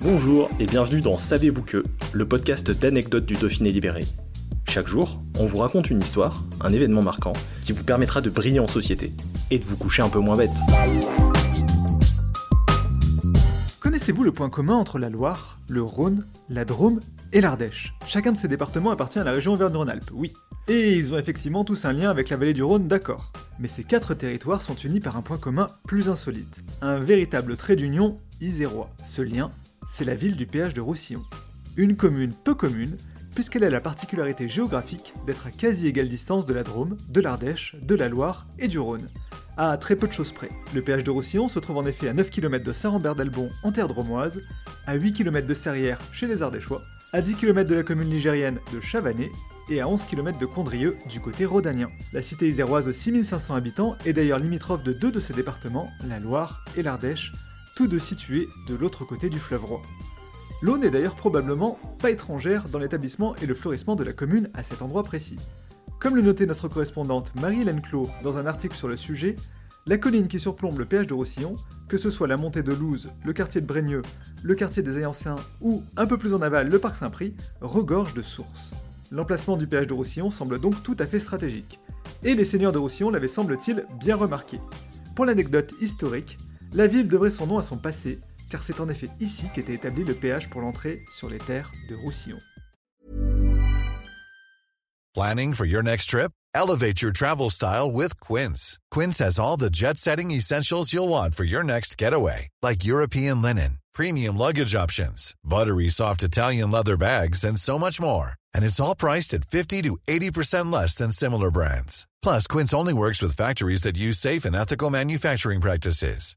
Bonjour et bienvenue dans Savez-vous que, le podcast d'anecdotes du Dauphiné libéré. Chaque jour, on vous raconte une histoire, un événement marquant, qui vous permettra de briller en société et de vous coucher un peu moins bête. Connaissez-vous le point commun entre la Loire, le Rhône, la Drôme et l'Ardèche? Chacun de ces départements appartient à la région Auvergne-Rhône-Alpes, oui. Et ils ont effectivement tous un lien avec la vallée du Rhône, d'accord. Mais ces quatre territoires sont unis par un point commun plus insolite. Un véritable trait d'union isérois. Ce lien, c'est la ville du péage de Roussillon. Une commune peu commune, puisqu'elle a la particularité géographique d'être à quasi égale distance de la Drôme, de l'Ardèche, de la Loire et du Rhône. À très peu de choses près. Le péage de Roussillon se trouve en effet à 9 km de Saint-Rambert-d'Albon en terre dromoise, à 8 km de Serrières chez les Ardéchois, à 10 km de la commune ligérienne de Chavanais et à 11 km de Condrieu du côté rhodanien. La cité iséroise de 6500 habitants est d'ailleurs limitrophe de deux de ces départements, la Loire et l'Ardèche, tous deux situés de l'autre côté du fleuve Roi. L'eau n'est d'ailleurs probablement pas étrangère dans l'établissement et le fleurissement de la commune à cet endroit précis. Comme le notait notre correspondante Marie-Hélène Clos dans un article sur le sujet, la colline qui surplombe le péage de Roussillon, que ce soit la montée de Louse, le quartier de Braigneux, le quartier des Anciens ou, un peu plus en aval, le parc Saint-Prix, regorge de sources. L'emplacement du péage de Roussillon semble donc tout à fait stratégique. Et les seigneurs de Roussillon l'avaient semble-t-il bien remarqué. Pour l'anecdote historique, la ville devrait son nom à son passé, car c'est en effet ici qu'était établi le péage pour l'entrée sur les terres de Roussillon. Planning for your next trip? Elevate your travel style with Quince. Quince has all the jet setting essentials you'll want for your next getaway, like European linen, premium luggage options, buttery soft Italian leather bags, and so much more. And it's all priced at 50 to 80% less than similar brands. Plus, Quince only works with factories that use safe and ethical manufacturing practices.